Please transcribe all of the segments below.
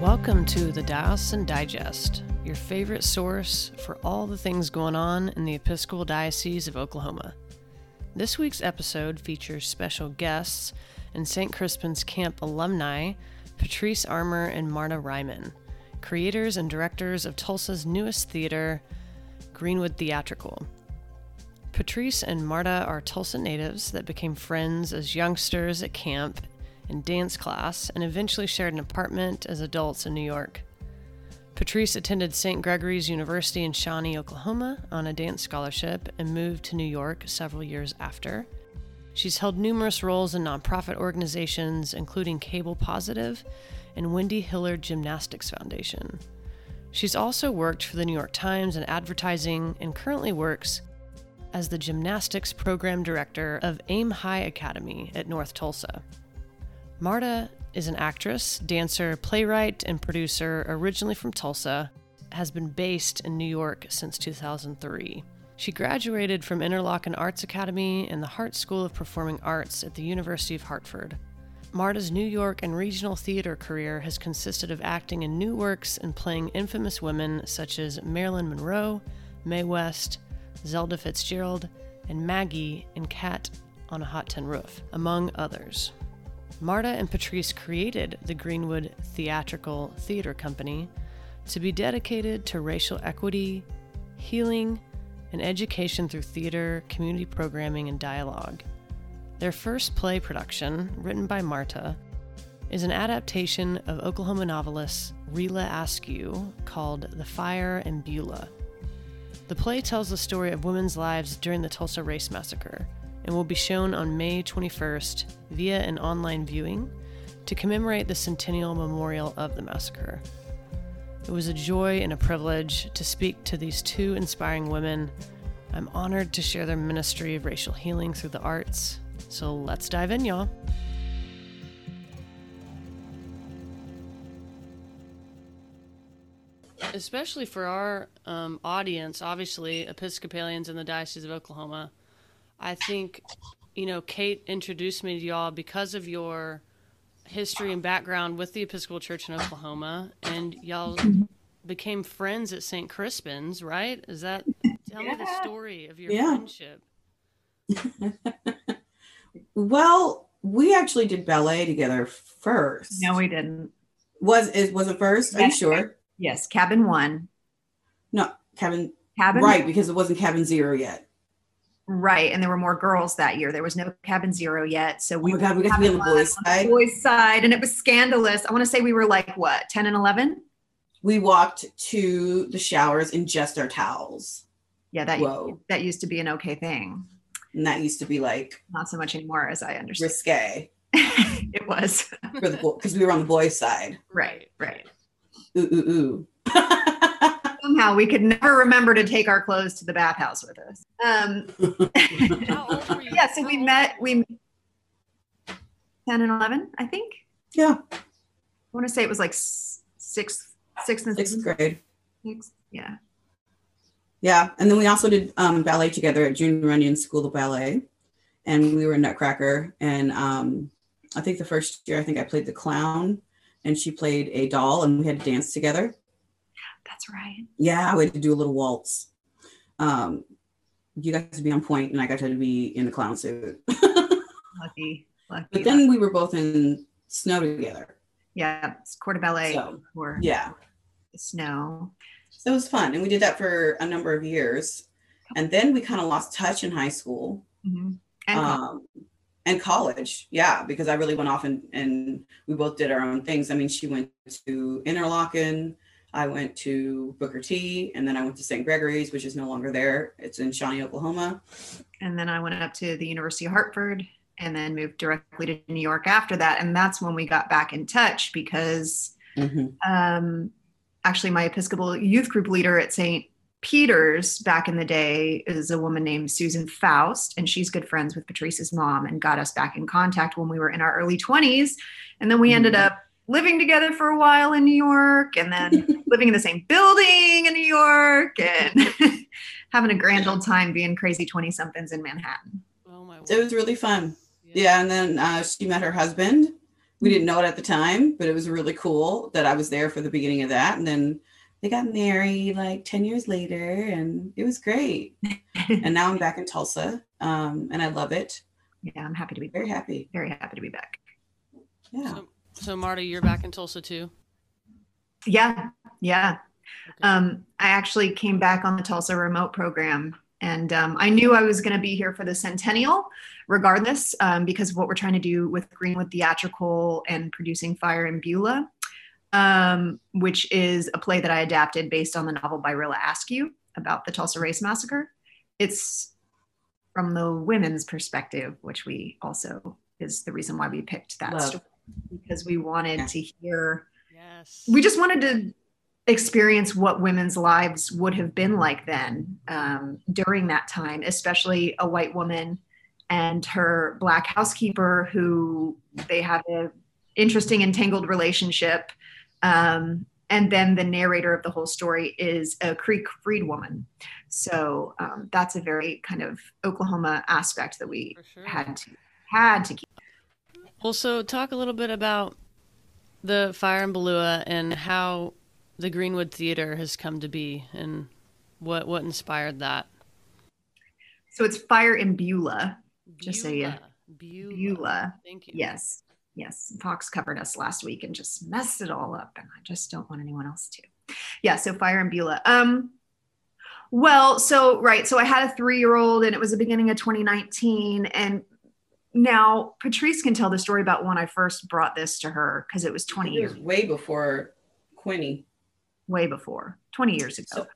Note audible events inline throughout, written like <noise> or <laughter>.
Welcome to the Diocesan Digest, your favorite source for all the things going on in the Episcopal Diocese of Oklahoma. This week's episode features special guests and St. Crispin's Camp alumni Patrice Armour and Marta Reiman, creators and directors of Tulsa's newest theater, Greenwood Theatrical. Patrice and Marta are Tulsa natives that became friends as youngsters at camp and dance class and eventually shared an apartment as adults in New York. Patrice attended St. Gregory's University in Shawnee, Oklahoma on a dance scholarship and moved to New York several years after. She's held numerous roles in nonprofit organizations, including Cable Positive and Wendy Hillard Gymnastics Foundation. She's also worked for the New York Times in advertising and currently works as the gymnastics program director of Aim High Academy at North Tulsa. Marta is an actress, dancer, playwright, and producer originally from Tulsa, has been based in New York since 2003. She graduated from Interlochen Arts Academy and the Hartt School of Performing Arts at the University of Hartford. Marta's New York and regional theater career has consisted of acting in new works and playing infamous women such as Marilyn Monroe, Mae West, Zelda Fitzgerald, and Maggie in Cat on a Hot Tin Roof, among others. Marta and Patrice created the Greenwood Theatrical Theater Company to be dedicated to racial equity, healing, and education through theater, community programming, and dialogue. Their first play production, written by Marta, is an adaptation of Oklahoma novelist Rilla Askew called The Fire in Beulah. The play tells the story of women's lives during the Tulsa Race Massacre and will be shown on May 21st via an online viewing to commemorate the centennial memorial of the massacre. It was a joy and a privilege to speak to these two inspiring women. I'm honored to share their ministry of racial healing through the arts. So let's dive in, y'all. Especially for our um, audience, obviously, Episcopalians in the Diocese of Oklahoma I think, you know, Kate introduced me to y'all because of your history and background with the Episcopal Church in Oklahoma, and y'all mm-hmm. became friends at St. Crispin's, right? Is that tell yeah. me the story of your yeah. friendship? <laughs> well, we actually did ballet together first. No, we didn't. Was it was it first? Yes. Are you sure? Yes, cabin one. No, cabin cabin right because it wasn't cabin zero yet. Right, and there were more girls that year. There was no cabin zero yet, so oh we. Oh God, we got to be on the boys' side. The boys' side, and it was scandalous. I want to say we were like what, ten and eleven. We walked to the showers in just our towels. Yeah, that Whoa. that used to be an okay thing. And that used to be like not so much anymore, as I understand. Risque. <laughs> it was for the because we were on the boys' side. Right, right. Ooh, ooh, ooh. <laughs> somehow we could never remember to take our clothes to the bathhouse with us. Um, <laughs> <laughs> yeah, so we met, we 10 and 11, I think. Yeah. I want to say it was like sixth, sixth and sixth grade. Sixth, yeah. Yeah. And then we also did um, ballet together at Junior Runyon School of Ballet. And we were a Nutcracker. And um, I think the first year, I think I played the clown and she played a doll and we had to dance together. That's right. Yeah, I had to do a little waltz. Um, you got to be on point, and I got to be in the clown suit. <laughs> lucky, lucky. But then we were both in snow together. Yeah, it's de Ballet so, for yeah, snow. So it was fun, and we did that for a number of years, and then we kind of lost touch in high school. Mm-hmm. And, um, and college, yeah, because I really went off and, and we both did our own things. I mean, she went to Interlochen, I went to Booker T, and then I went to St. Gregory's, which is no longer there. It's in Shawnee, Oklahoma. And then I went up to the University of Hartford and then moved directly to New York after that. And that's when we got back in touch because mm-hmm. um, actually, my Episcopal youth group leader at St. Peter's back in the day is a woman named Susan Faust, and she's good friends with Patrice's mom and got us back in contact when we were in our early 20s. And then we ended mm-hmm. up living together for a while in New York and then <laughs> living in the same building in New York and <laughs> having a grand old time being crazy 20 somethings in Manhattan. Oh my It was really fun. Yeah. yeah and then uh, she met her husband we didn't know it at the time, but it was really cool that I was there for the beginning of that. And then they got married like 10 years later and it was great. <laughs> and now I'm back in Tulsa um, and I love it. Yeah, I'm happy to be very happy. Very happy to be back. Yeah. So, so Marta, you're back in Tulsa too? Yeah, yeah. Okay. Um, I actually came back on the Tulsa remote program and um, I knew I was going to be here for the centennial regardless um, because of what we're trying to do with Greenwood Theatrical and producing Fire in Beulah, um, which is a play that I adapted based on the novel by Rilla Askew about the Tulsa Race Massacre. It's from the women's perspective, which we also is the reason why we picked that Love. story because we wanted yeah. to hear. Yes. We just wanted to experience what women's lives would have been like then um, during that time, especially a white woman and her black housekeeper who they have an interesting entangled relationship. Um, and then the narrator of the whole story is a Creek freed woman. So um, that's a very kind of Oklahoma aspect that we sure. had to had to keep. Well, so talk a little bit about the fire in Beulah and how the Greenwood Theater has come to be and what what inspired that. So it's Fire in Beulah, just so you Beulah. Beulah. Thank you. Yes. Yes. Fox covered us last week and just messed it all up. And I just don't want anyone else to. Yeah. So Fire in Beulah. Um, well, so right. So I had a three-year-old and it was the beginning of 2019. And now Patrice can tell the story about when I first brought this to her because it was 20 it was years. Way before Quinny way before 20 years ago. So,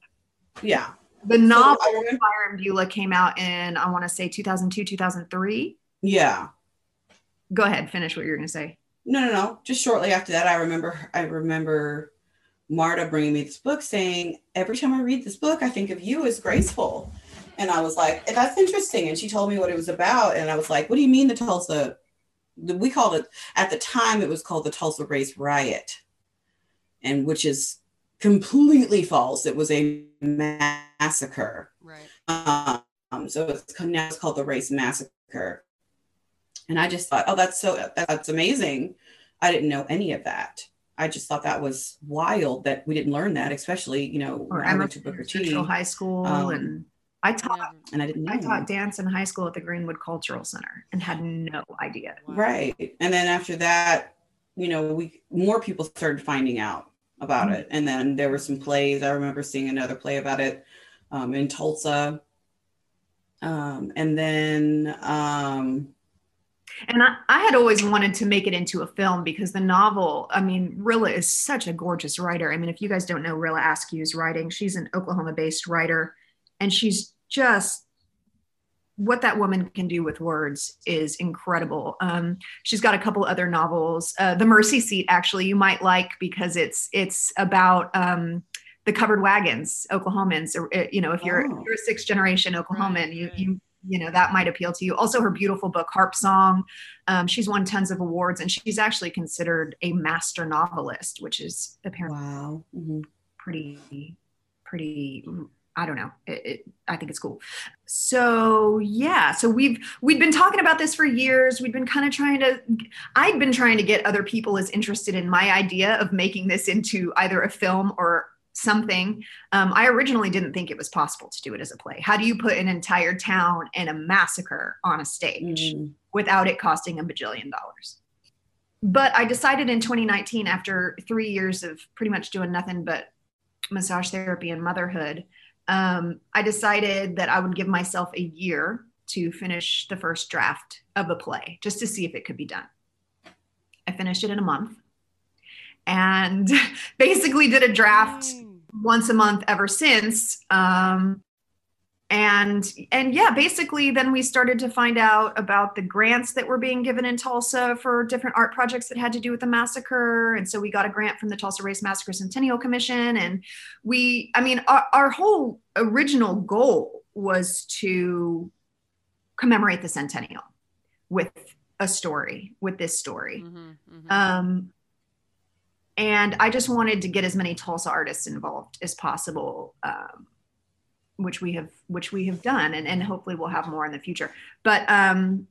yeah. The novel so Fire in Beulah came out in, I want to say 2002, 2003. Yeah. Go ahead, finish what you're going to say. No, no, no. Just shortly after that, I remember, I remember Marta bringing me this book saying, every time I read this book, I think of you as graceful. And I was like, that's interesting. And she told me what it was about. And I was like, what do you mean the Tulsa? We called it, at the time, it was called the Tulsa Race Riot. And which is completely false. It was a massacre. Right. Um, so it's now it's called the race massacre. And I just thought, oh, that's so that's amazing. I didn't know any of that. I just thought that was wild that we didn't learn that, especially you know or I went to Booker T. High School um, and I taught and I didn't know. I taught dance in high school at the Greenwood Cultural Center and had no idea. Right. And then after that, you know, we more people started finding out about mm-hmm. it. And then there were some plays. I remember seeing another play about it um, in Tulsa. Um, and then. Um, and I, I, had always wanted to make it into a film because the novel, I mean, Rilla is such a gorgeous writer. I mean, if you guys don't know Rilla Askew's writing, she's an Oklahoma based writer and she's just what that woman can do with words is incredible. Um, she's got a couple other novels. Uh, the Mercy Seat, actually, you might like because it's it's about um, the covered wagons, Oklahomans. Uh, you know, if you're, oh. if you're a sixth generation Oklahoman, right, you you you know that might appeal to you. Also, her beautiful book Harpsong. Um, she's won tons of awards, and she's actually considered a master novelist, which is apparently wow. Mm-hmm. pretty pretty I don't know. It, it, I think it's cool. So yeah, so we've we've been talking about this for years. We've been kind of trying to. I'd been trying to get other people as interested in my idea of making this into either a film or something. Um, I originally didn't think it was possible to do it as a play. How do you put an entire town and a massacre on a stage mm. without it costing a bajillion dollars? But I decided in 2019, after three years of pretty much doing nothing but massage therapy and motherhood um, I decided that I would give myself a year to finish the first draft of a play just to see if it could be done. I finished it in a month and <laughs> basically did a draft once a month ever since. Um, and and yeah basically then we started to find out about the grants that were being given in tulsa for different art projects that had to do with the massacre. And so we got a grant from the tulsa race massacre centennial commission. And we i mean our, our whole original goal was to commemorate the centennial with a story with this story. Mm-hmm, mm-hmm. Um, and i just wanted to get as many tulsa artists involved as possible um, which we have which we have done and, and hopefully we'll have more in the future but um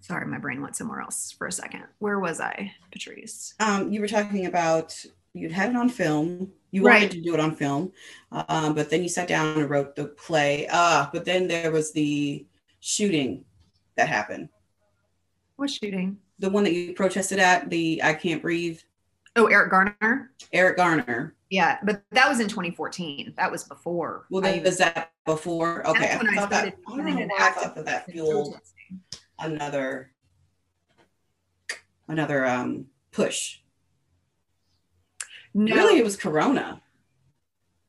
sorry, my brain went somewhere else for a second. Where was I, Patrice? Um, you were talking about you'd had it on film. You Right. wanted to do it on film, um, but then you sat down and wrote the play. ah but then there was the shooting that happened. What shooting? The one that you protested at, the I Can't Breathe, Oh, Eric Garner. Eric Garner. Yeah, but that was in 2014. That was before. Well, I then was that before? Okay, That's when I thought that, I know I thought that that fueled another another um push. No, Really, it was Corona.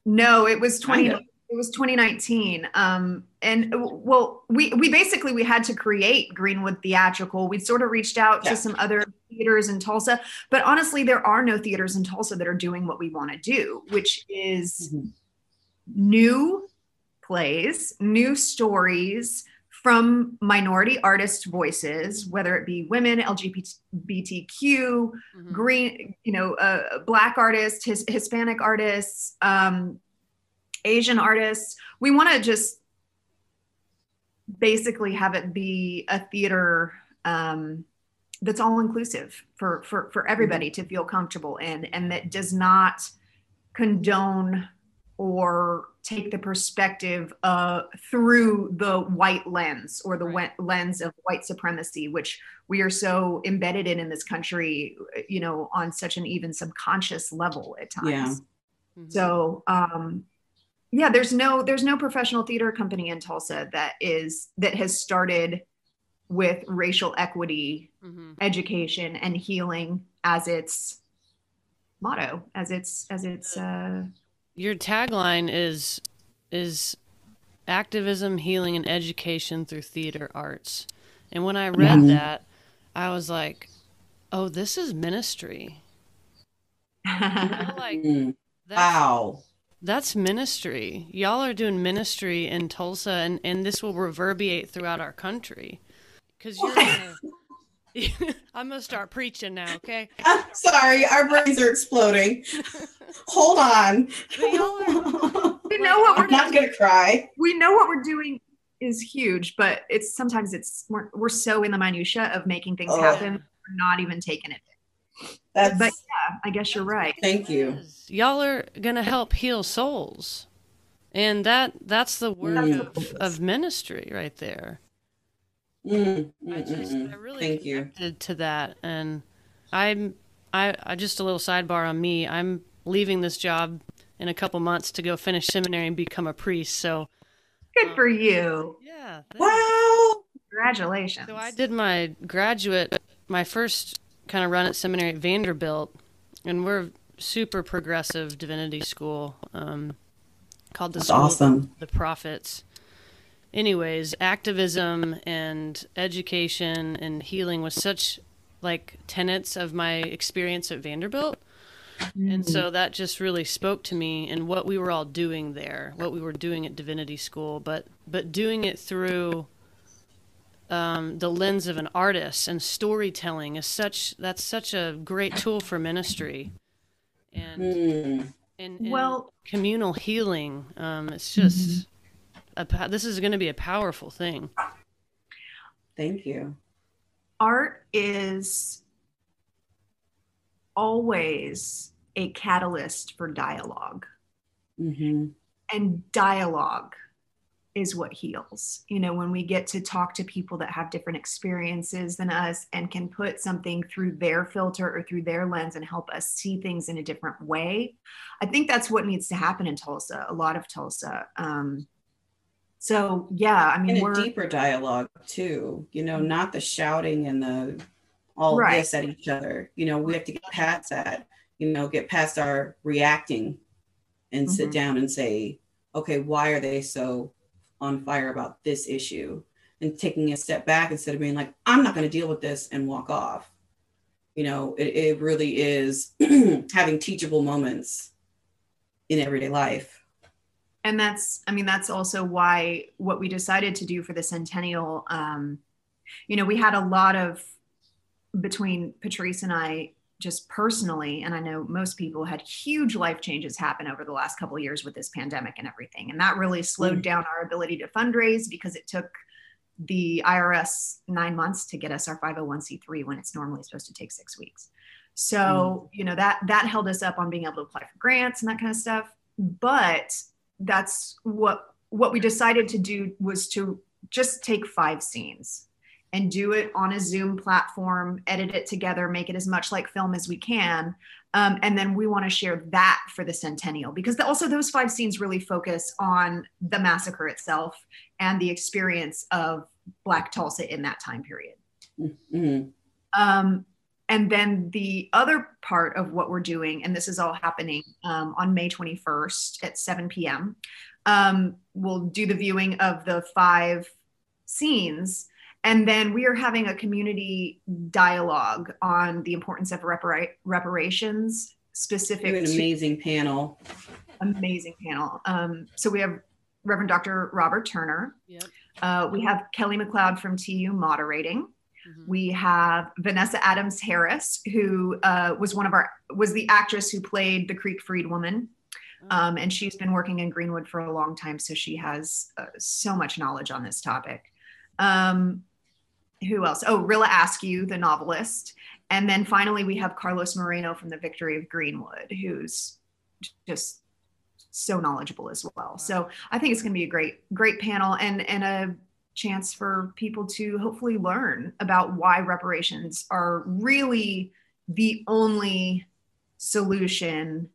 no, it was 20. Kind of. It was 2019. Um, and well, we we basically we had to create Greenwood Theatrical. We'd sort of reached out Yeah. to some other theaters in Tulsa, but honestly, there are no theaters in Tulsa that are doing what we want to do, which is Mhm. new plays, new stories from minority artist voices, whether it be women, LGBTQ, Mhm. green, you know, uh, black artists, his, Hispanic artists, um, Asian artists. We want to just basically have it be a theater um, that's all inclusive for for for everybody to feel comfortable in, and that does not condone or take the perspective uh, through the white lens or the Right. we- lens of white supremacy, which we are so embedded in in this country, you know, on such an even subconscious level at times. Yeah. Mhm. So, um, yeah, there's no there's no professional theater company in Tulsa that is that has started with racial equity, Mhm. education, and healing as its motto, as its as its uh, Your tagline is is activism, healing, and education through theater arts. And when I read Mhm. that, I was like, "Oh, this is ministry." You know, <laughs> like Mm. that's, Wow. that's ministry. Y'all are doing ministry in Tulsa, and and this will reverberate throughout our country. Because <laughs> you're gonna, <laughs> I'm gonna start preaching now, okay? I'm sorry, our brains are exploding. <laughs> Hold on. Are, we know what I'm we're not gonna cry. we know what we're doing is huge, but it's sometimes it's we're, we're so in the minutia of making things Oh. happen, we're not even taking it. That's But yeah, I guess you're right. thank you. Y'all are gonna help heal souls, and that that's the work Mm. of, of ministry right there. Mm, I just mm, mm. I really Thank you. to that, and I'm I, I just a little sidebar on me. I'm leaving this job in a couple months to go finish seminary and become a priest. So Good for you. yeah, thanks. Wow. Congratulations. So I did my graduate, my first kind of run at seminary at Vanderbilt, and we're a super progressive divinity school um, called the That's School of awesome. the Prophets. Anyways, activism and education and healing was such like tenets of my experience at Vanderbilt. And so that just really spoke to me and what we were all doing there, what we were doing at Divinity School, but but doing it through um, the lens of an artist and storytelling is such that's such a great tool for ministry and Mm. and, and Well- communal healing. Um, it's just a, this is going to be a powerful thing. Thank you. art is always a catalyst for dialogue hmm and dialogue is what heals you know when we get to talk to people that have different experiences than us and can put something through their filter or through their lens and help us see things in a different way i think that's what needs to happen in tulsa a lot of tulsa um, so yeah i mean And a deeper dialogue too. You know, not the shouting and the all Right. this at each other. You know, we have to get past that. You know, get past our reacting and sit Mhm. down and say, okay, why are they so on fire about this issue? And taking a step back instead of being like, I'm not going to deal with this and walk off. You know, it, it really is <clears throat> having teachable moments in everyday life. And that's i mean that's also why what we decided to do for the centennial um, you know we had a lot of between patrice and i just personally and i know most people had huge life changes happen over the last couple of years with this pandemic and everything and that really slowed Mm. down our ability to fundraise because it took the IRS nine months to get us our 501c3 when it's normally supposed to take six weeks. So, mm. you know, that that held us up on being able to apply for grants and that kind of stuff. But that's what what we decided to do was to just take five scenes and do it on a Zoom platform, edit it together, make it as much like film as we can. Um, and then we want to share that for the centennial because the, also those five scenes really focus on the massacre itself and the experience of Black Tulsa in that time period. Mm-hmm. Um, and then the other part of what we're doing, and this is all happening um, on May 21st at 7 p.m., um, we'll do the viewing of the five scenes. And then we are having a community dialogue on the importance of repara- reparations specific. an amazing panel. Amazing panel. Um, so we have Reverend Dr. Robert Turner. Yep. Uh, we have Kelly McLeod from TU moderating. Mm-hmm. We have Vanessa Adams Harris, who uh, was one of our was the actress who played the Creek Freed woman, oh. um, and she's been working in Greenwood for a long time, so she has uh, so much knowledge on this topic. Um, who else? Oh, Rilla Askew, the novelist, and then finally we have Carlos Moreno from the Victory of Greenwood, who's just so knowledgeable as well. So I think it's going to be a great, great panel and and a chance for people to hopefully learn about why reparations are really the only solution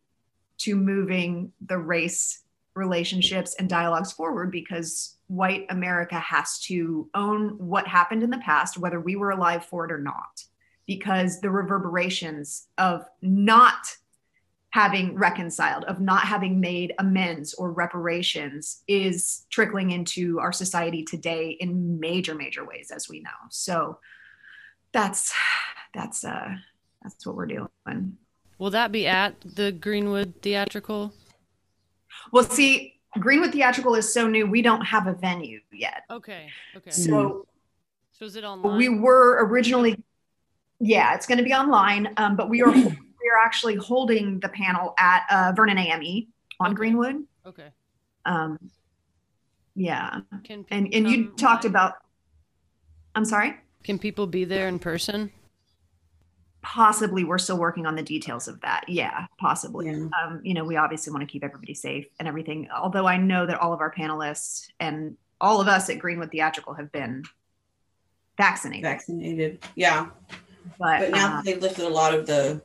to moving the race relationships and dialogues forward because white America has to own what happened in the past, whether we were alive for it or not, because the reverberations of not having reconciled, of not having made amends or reparations is trickling into our society today in major, major ways, as we know. So that's that's uh that's what we're doing. Will that be at the Greenwood Theatrical? Well, see, Greenwood Theatrical is so new, we don't have a venue yet. Okay. Okay. So, so is it online? We were originally, yeah, it's going to be online, um, but we are <clears throat> we are actually holding the panel at uh, Vernon AME on okay. Greenwood. Okay. Um, yeah. Can and and you talked about. I'm sorry. Can people be there in person? Possibly, we're still working on the details of that. Yeah, possibly. Yeah. Um, you know, we obviously want to keep everybody safe and everything. Although I know that all of our panelists and all of us at Greenwood Theatrical have been vaccinated. Vaccinated, yeah. But, but now uh, they've lifted a lot of the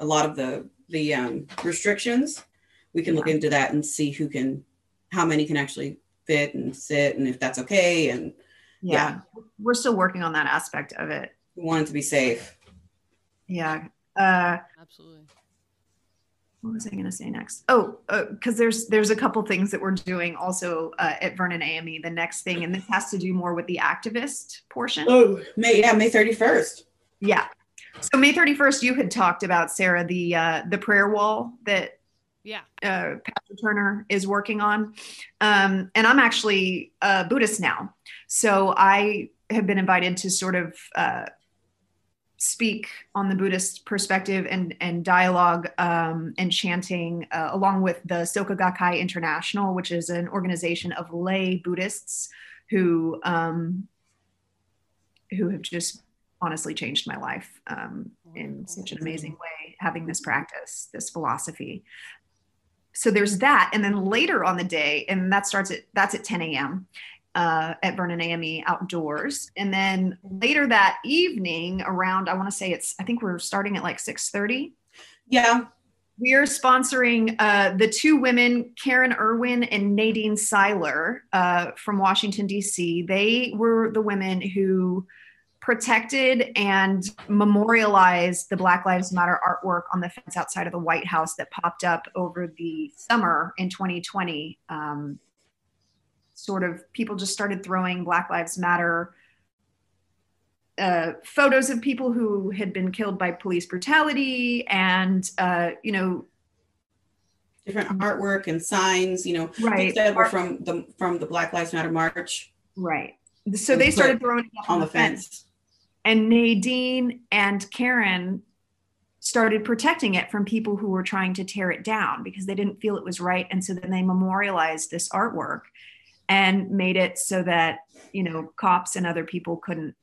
a lot of the the um, restrictions, we can look into that and see who can, how many can actually fit and sit, and if that's okay. And yeah, yeah. we're still working on that aspect of it. We want it to be safe. Yeah. Uh, Absolutely. What was I going to say next? Oh, because uh, there's there's a couple things that we're doing also uh, at Vernon AME. The next thing, and this has to do more with the activist portion. Oh, May yeah, May thirty first. Yeah, so May 31st, you had talked about Sarah the uh, the prayer wall that yeah. uh, Pastor Turner is working on, um, and I'm actually a Buddhist now, so I have been invited to sort of uh, speak on the Buddhist perspective and and dialogue um, and chanting uh, along with the Soka Gakkai International, which is an organization of lay Buddhists who um, who have just honestly changed my life um, in such an amazing. way having this practice this philosophy. So there's that and then later on the day and that starts at that's at 10 a.m uh, at vernon ame outdoors. And then later that evening around i want to say it's i think we're starting at like 6.30 yeah. We are sponsoring uh, the two women, Karen Irwin and Nadine Seiler uh, from Washington, D.C. They were the women who protected and memorialized the Black Lives Matter artwork on the fence outside of the White House that popped up over the summer in 2020. Um, sort of people just started throwing Black Lives Matter uh, photos of people who had been killed by police brutality and, uh, you know, different artwork and signs, you know, right. that were from the from the Black Lives Matter march. Right. So they started throwing on, on the fence. fence and Nadine and Karen started protecting it from people who were trying to tear it down because they didn't feel it was right. And so then they memorialized this artwork. and made it so that you know cops and other people couldn't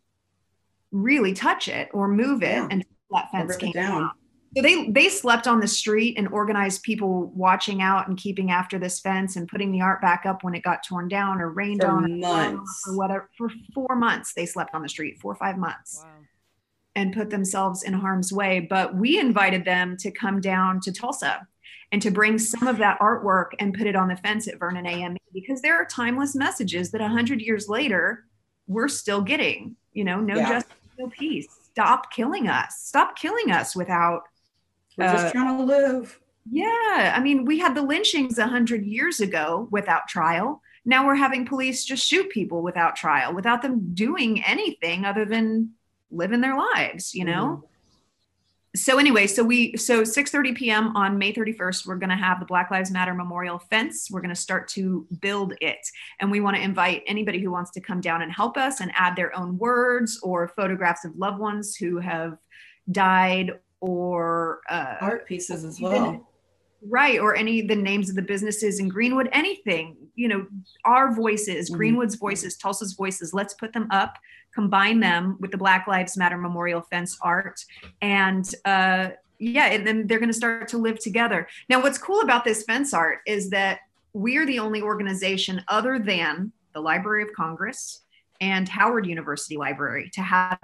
really touch it or move it Yeah. and that fence came down. down. So they they slept on the street and organized people watching out and keeping after this fence and putting the art back up when it got torn down or rained For on or months. or whatever. For four months they slept on the street, four or five months Wow. and put themselves in harm's way. But we invited them to come down to Tulsa and to bring some of that artwork and put it on the fence at Vernon AME because there are timeless messages that a hundred years later we're still getting. You know, no Yeah. justice, no peace. Stop killing us. Stop killing us without. We're Uh, just trying to live. Yeah, I mean, we had the lynchings a hundred years ago without trial. Now we're having police just shoot people without trial, without them doing anything other than living their lives. You know so anyway so we so 6:30 p.m. on May 31st we're going to have the Black Lives Matter memorial fence we're going to start to build it and we want to invite anybody who wants to come down and help us and add their own words or photographs of loved ones who have died or uh, Art pieces as even- well. right or any the names of the businesses in greenwood anything you know our voices Mhm. greenwood's voices tulsa's voices let's put them up combine them with the black lives matter memorial fence art and uh yeah and then they're going to start to live together now what's cool about this fence art is that we're the only organization other than the library of congress and howard university library to have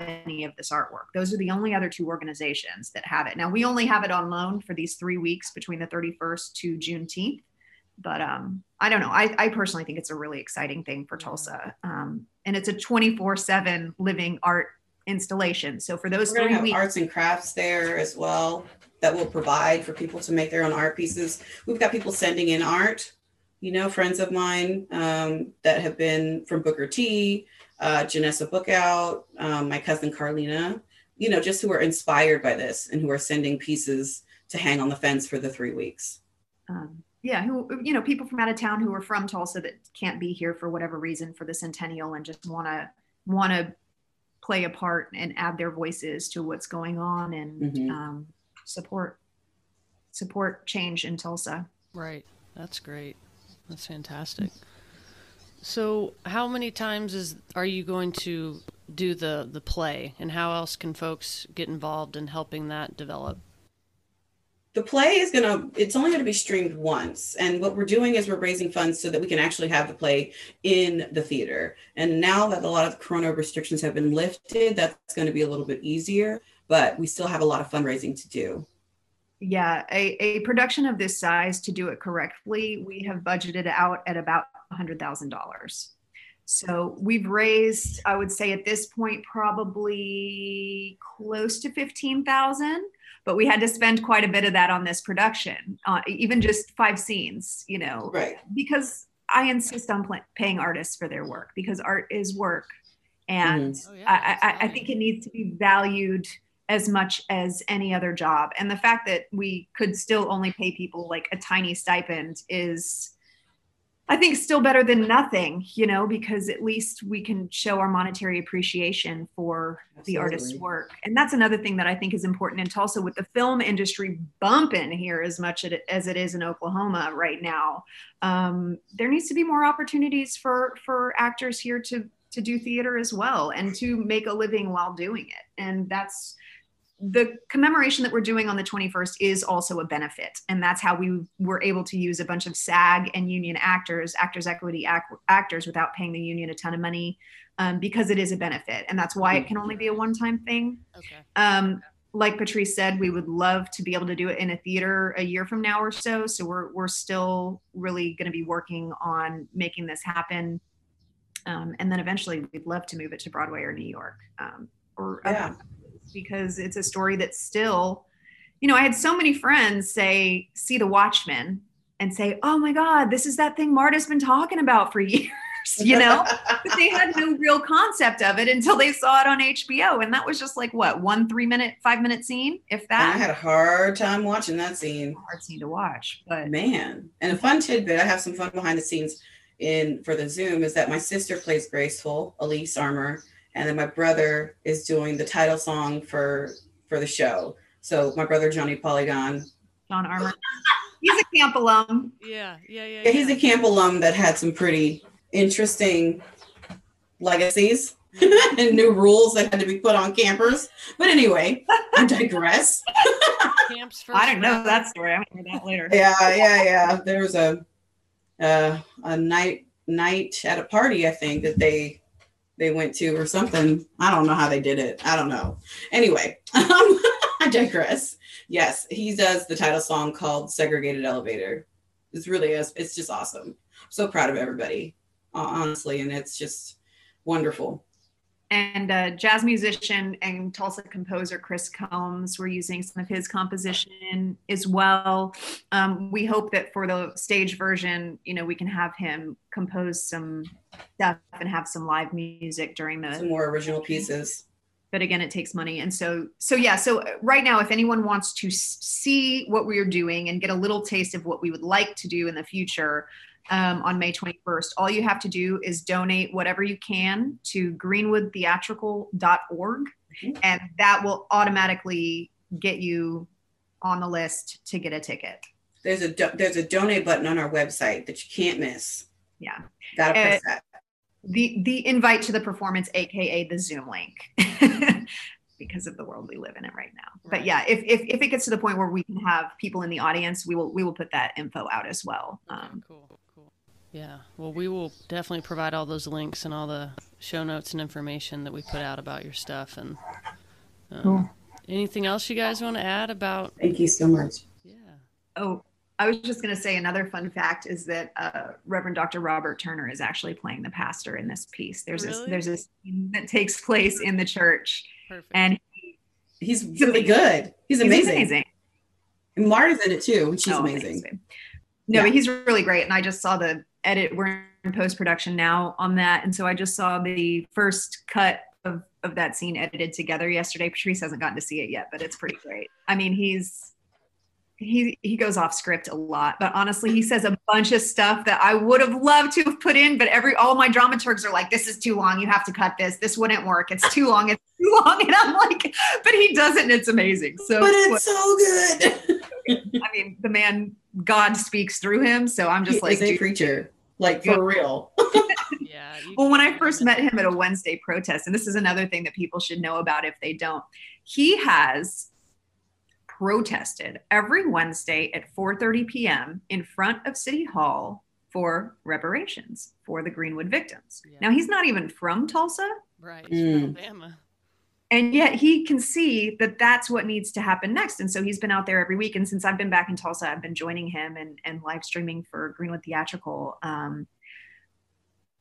any of this artwork. Those are the only other two organizations that have it. Now we only have it on loan for these three weeks between the 31st to Juneteenth. But um, I don't know. I, I personally think it's a really exciting thing for Tulsa. Um, and it's a 24-7 living art installation. So for those We're three have weeks, arts and crafts there as well that will provide for people to make their own art pieces. We've got people sending in art, you know, friends of mine um, that have been from Booker T, uh, Janessa Bookout, um, my cousin Carlina, you know, just who are inspired by this and who are sending pieces to hang on the fence for the three weeks. um, yeah, who you know, people from out of town who are from Tulsa that can't be here for whatever reason for the centennial and just want to want to play a part and add their voices to what's going on and Mhm. um, support support change in Tulsa. Right. That's great. That's fantastic. So, how many times is are you going to do the the play, and how else can folks get involved in helping that develop? the play is gonna it's only gonna be streamed once. And what we're doing is we're raising funds so that we can actually have the play in the theater. And now that a lot of the corona restrictions have been lifted that's going to be a little bit easier but we still have a lot of fundraising to do. Yeah, a, a production of this size to do it correctly, we have budgeted out at about $100,000. So we've raised, I would say at this point, probably close to 15,000, but we had to spend quite a bit of that on this production, uh, even just five scenes, you know, right because I insist on pl- paying artists for their work because art is work. And Oh, yeah, I, I, I think it needs to be valued as much as any other job. And the fact that we could still only pay people like a tiny stipend is, I think, still better than nothing, you know, because at least we can show our monetary appreciation for the artist's work. And that's another thing that I think is important in Tulsa with the film industry bumping here as much as it is in Oklahoma right now. Um, there needs to be more opportunities for for actors here to to do theater as well and to make a living while doing it. And that's the commemoration that we're doing on the 21st is also a benefit. And that's how we were able to use a bunch of SAG and union actors, Actors Equity act- actors, without paying the union a ton of money um, because it is a benefit. And that's why it can only be a one time thing. Okay. Um, like Patrice said, we would love to be able to do it in a theater a year from now or so. So we're we're still really going to be working on making this happen. Um, and then eventually, we'd love to move it to Broadway or New York um, or other Yeah. Because it's a story that's still, you know, I had so many friends say see The Watchmen and say, "Oh my God, this is that thing Marta's been talking about for <laughs> years," you know? But they had no <laughs> real concept of it until they saw it on HBO. And that was just like what one three minute, five minute scene, if and i had a hard time watching that scene. Hard scene to watch, but man. And a fun tidbit i have some fun behind the scenes in for the zoom is that my sister plays graceful elise Armour and then my brother is doing the title song for for the show so my brother johnny polygon John Armour, <laughs> he's a camp alum. Yeah, yeah, yeah. yeah, he's a camp alum that had some pretty interesting legacies <laughs> and new rules that had to be put on campers. But anyway, I digress. <laughs> Camps I don't know that story. I'm gonna hear that later. Yeah, yeah, yeah. There was a uh, a night night at a party, I think, that they they went to or something. I don't know how they did it. I don't know. Anyway, <laughs> um, <laughs> I digress. Yes, he does the title song called Segregated Elevator. It's really is. It's just awesome. so proud of everybody, honestly, and it's just wonderful and uh, jazz musician and Tulsa composer Chris Combs. We're using some of his composition as well. Um, we hope that for the stage version, you know, we can have him compose some stuff and have some live music during the some more original pieces. But again, it takes money, and so so yeah. So right now, if anyone wants to see what we are doing and get a little taste of what we would like to do in the future, um, on May 21st. All you have to do is donate whatever you can to greenwoodtheatrical.org, mm-hmm. and that will automatically get you on the list to get a ticket. There's a do- there's a donate button on our website that you can't miss. Yeah, gotta press uh, that. The the invite to the performance, aka the Zoom link. <laughs> because of the world we live in it right now. Right. But yeah, if, if if it gets to the point where we can have people in the audience, we will we will put that info out as well. Um, cool. Yeah. Well, we will definitely provide all those links and all the show notes and information that we put out about your stuff. And um, cool. anything else you guys want to add about? Thank you so much. Yeah. Oh, I was just going to say another fun fact is that uh, Reverend Dr. Robert Turner is actually playing the pastor in this piece. There's really? a, there's a scene that takes place in the church, Perfect. and he, he's really good. He's amazing. He's amazing. And Marta's in it too. She's oh, amazing. amazing. No, yeah. he's really great. And I just saw the edit we're in post production now on that. And so i just saw the first cut of, of that scene edited together yesterday. Patrice hasn't gotten to see it yet but it's pretty great. I mean he's he he goes off script a lot but honestly he says a bunch of stuff that i would have loved to have put in but every all my dramaturgs are like this is too long. You have to cut this. This wouldn't work. It's too long. It's too long. <laughs> And i'm like but he does it and it's amazing. So but it's what, so good. <laughs> I mean the man god speaks through him so i'm just he like a preacher like for real. <laughs> yeah. Well, when I first met him at a Wednesday protest, and this is another thing that people should know about if they don't, he has protested every Wednesday at 4:30 p.m. in front of City Hall for reparations for the Greenwood victims. Yeah. Now he's not even from Tulsa. Right. Mm. Alabama and yet he can see that that's what needs to happen next and so he's been out there every week and since i've been back in tulsa i've been joining him and, and live streaming for greenwood theatrical um,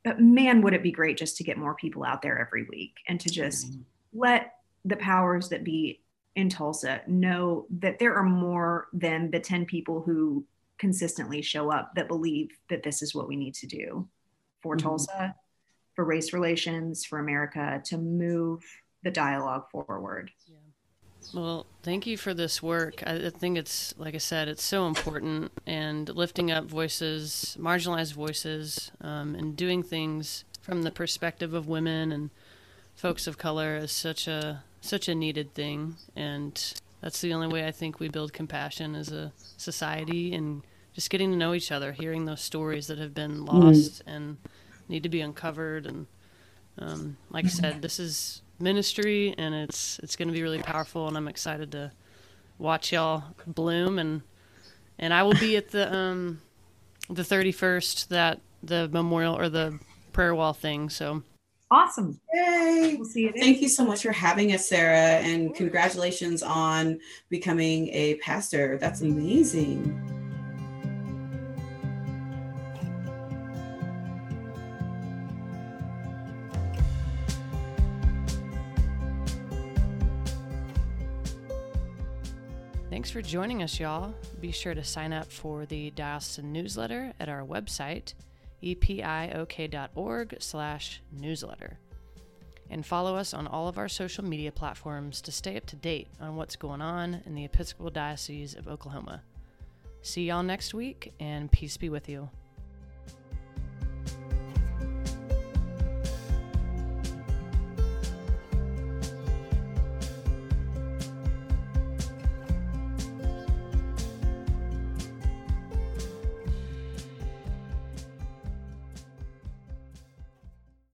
but man would it be great just to get more people out there every week and to just mm-hmm. let the powers that be in tulsa know that there are more than the 10 people who consistently show up that believe that this is what we need to do for mm-hmm. tulsa for race relations for america to move the dialogue forward. Yeah. Well, thank you for this work. I think it's, like I said, it's so important and lifting up voices, marginalized voices, um, and doing things from the perspective of women and folks of color is such a such a needed thing. And that's the only way I think we build compassion as a society and just getting to know each other, hearing those stories that have been mm-hmm. lost mm. and need to be uncovered. And um, like I said, this is ministry, and it's it's going to be really powerful. And I'm excited to watch y'all bloom. and And I will be at the um the 31st that the memorial or the prayer wall thing. So awesome! Yay! We'll see you. Thank you so much for having us, Sarah, and congratulations on becoming a pastor. That's amazing. For joining us, y'all. Be sure to sign up for the Diocesan newsletter at our website, epiok.org slash newsletter. And follow us on all of our social media platforms to stay up to date on what's going on in the Episcopal Diocese of Oklahoma. See y'all next week, and peace be with you.